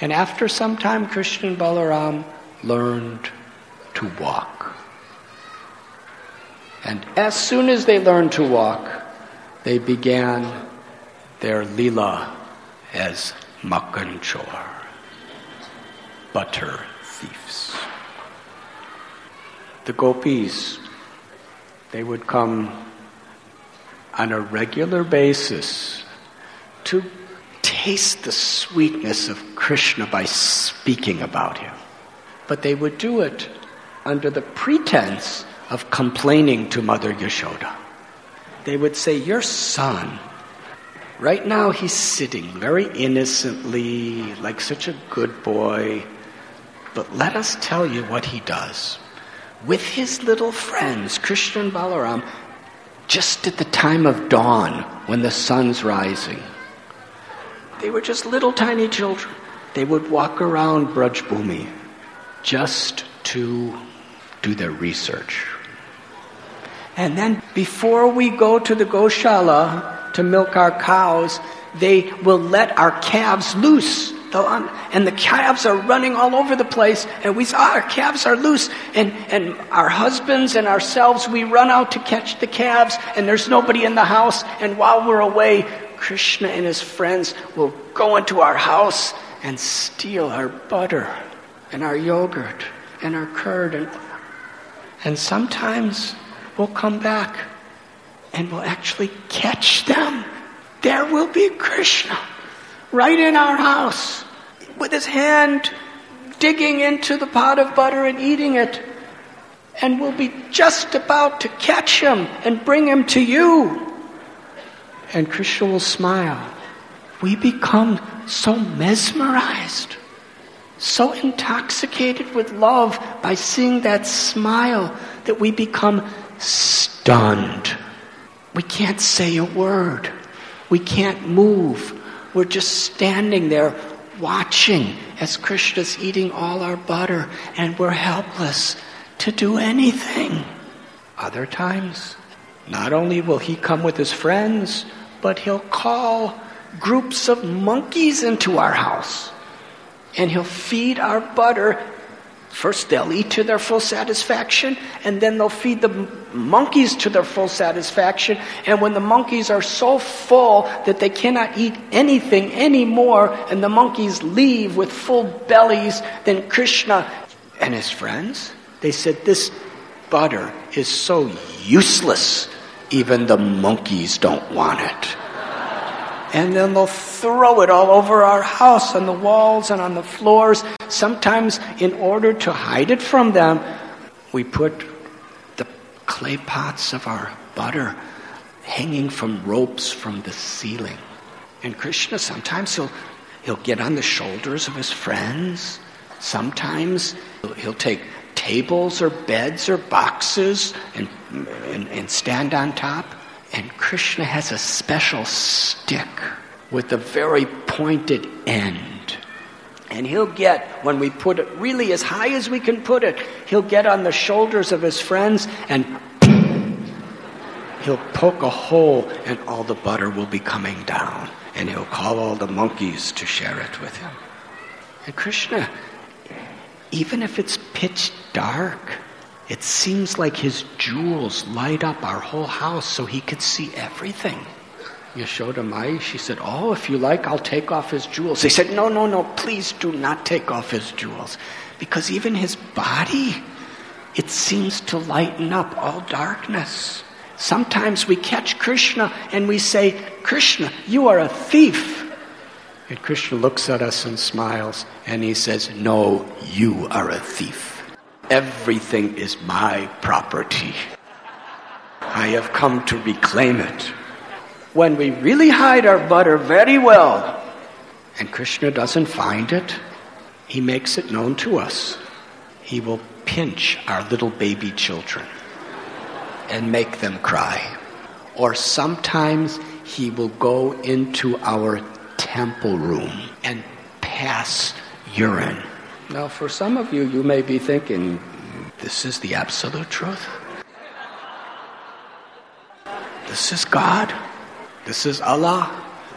And after some time, Krishna Balaram learned to walk. And as soon as they learned to walk, they began their lila as Makkan Chor, butter thieves. The gopis, they would come on a regular basis to taste the sweetness of Krishna by speaking about him. But they would do it under the pretense of complaining to Mother Yashoda. They would say, Your son, right now he's sitting very innocently, like such a good boy, but let us tell you what he does. With his little friends, Krishna and Balaram, just at the time of dawn when the sun's rising, they were just little tiny children. They would walk around Bhumi just to do their research. And then before we go to the Goshala to milk our cows, they will let our calves loose. Um, and the calves are running all over the place, and we saw our calves are loose, and, and our husbands and ourselves, we run out to catch the calves, and there's nobody in the house, and while we're away, Krishna and his friends will go into our house and steal our butter and our yogurt and our curd and, and sometimes we'll come back and we'll actually catch them. There will be Krishna right in our house with his hand digging into the pot of butter and eating it. And we'll be just about to catch him and bring him to you and Krishna will smile. We become so mesmerized, so intoxicated with love by seeing that smile that we become stunned. We can't say a word. We can't move. We're just standing there watching as Krishna's eating all our butter and we're helpless to do anything. Other times, not only will he come with his friends, but he'll call groups of monkeys into our house. And he'll feed our butter. First, they'll eat to their full satisfaction, and then they'll feed the monkeys to their full satisfaction. And when the monkeys are so full that they cannot eat anything anymore, and the monkeys leave with full bellies, then Krishna and his friends, they said, This butter is so useless even the monkeys don't want it. And then they'll throw it all over our house, on the walls and on the floors. Sometimes, in order to hide it from them, we put the clay pots of our butter hanging from ropes from the ceiling. And Krishna, sometimes he'll, he'll get on the shoulders of his friends. Sometimes he'll take tables or beds or boxes and, and, and stand on top. And Krishna has a special stick with a very pointed end. And he'll get, when we put it really as high as we can put it, he'll get on the shoulders of his friends and he'll poke a hole and all the butter will be coming down. And he'll call all the monkeys to share it with him. And Krishna even if it's pitch dark, it seems like his jewels light up our whole house so he could see everything. Yashoda Mai, she said, Oh, if you like, I'll take off his jewels. They said, No, no, no, please do not take off his jewels. Because even his body, it seems to lighten up all darkness. Sometimes we catch Krishna and we say, Krishna, you are a thief. And Krishna looks at us and smiles, and he says, No, you are a thief. Everything is my property. I have come to reclaim it. When we really hide our butter very well, and Krishna doesn't find it, he makes it known to us. He will pinch our little baby children and make them cry. Or sometimes he will go into our temple room and pass urine. Now, for some of you, you may be thinking, this is the absolute truth. This is God. This is Allah.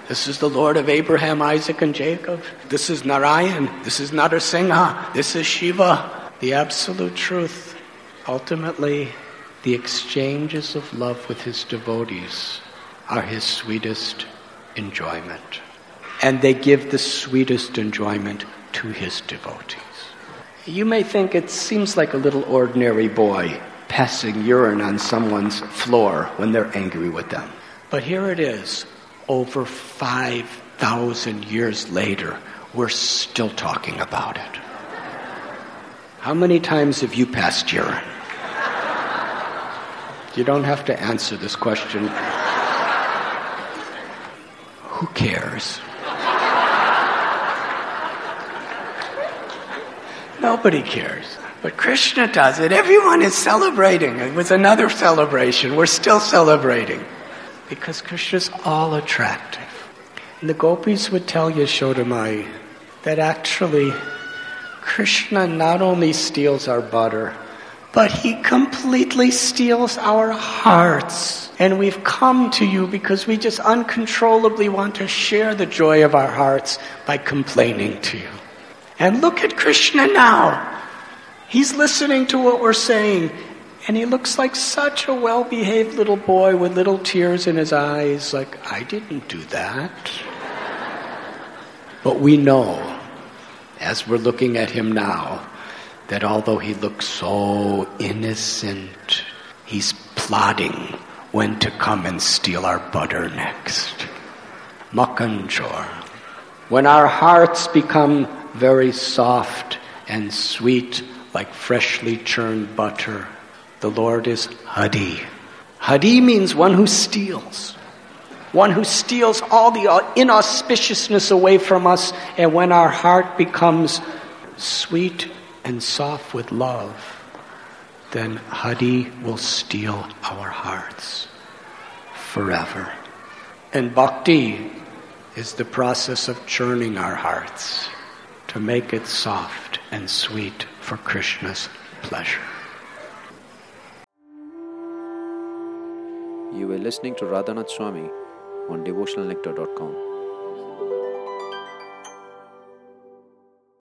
This is the Lord of Abraham, Isaac, and Jacob. This is Narayan. This is Narsingha. This is Shiva. The absolute truth. Ultimately, the exchanges of love with his devotees are his sweetest enjoyment. And they give the sweetest enjoyment to his devotees. You may think it seems like a little ordinary boy passing urine on someone's floor when they're angry with them. But here it is, over 5,000 years later, we're still talking about it. How many times have you passed urine? You don't have to answer this question. Who cares? Nobody cares. But Krishna does it. Everyone is celebrating. It was another celebration. We're still celebrating. Because Krishna's all attractive. And the gopis would tell Yashodamai that actually Krishna not only steals our butter, but he completely steals our hearts. And we've come to you because we just uncontrollably want to share the joy of our hearts by complaining to you. And look at Krishna now. He's listening to what we're saying, and he looks like such a well behaved little boy with little tears in his eyes, like, I didn't do that. But we know, as we're looking at him now, that although he looks so innocent, he's plotting when to come and steal our butter next. Makanchor. When our hearts become very soft and sweet like freshly churned butter. The Lord is Hari. Hari means one who steals. One who steals all the inauspiciousness away from us, and when our heart becomes sweet and soft with love, then Hari will steal our hearts forever. And bhakti is the process of churning our hearts to make it soft and sweet for Krishna's pleasure. You were listening to Radhanath Swami on devotionalnectar.com.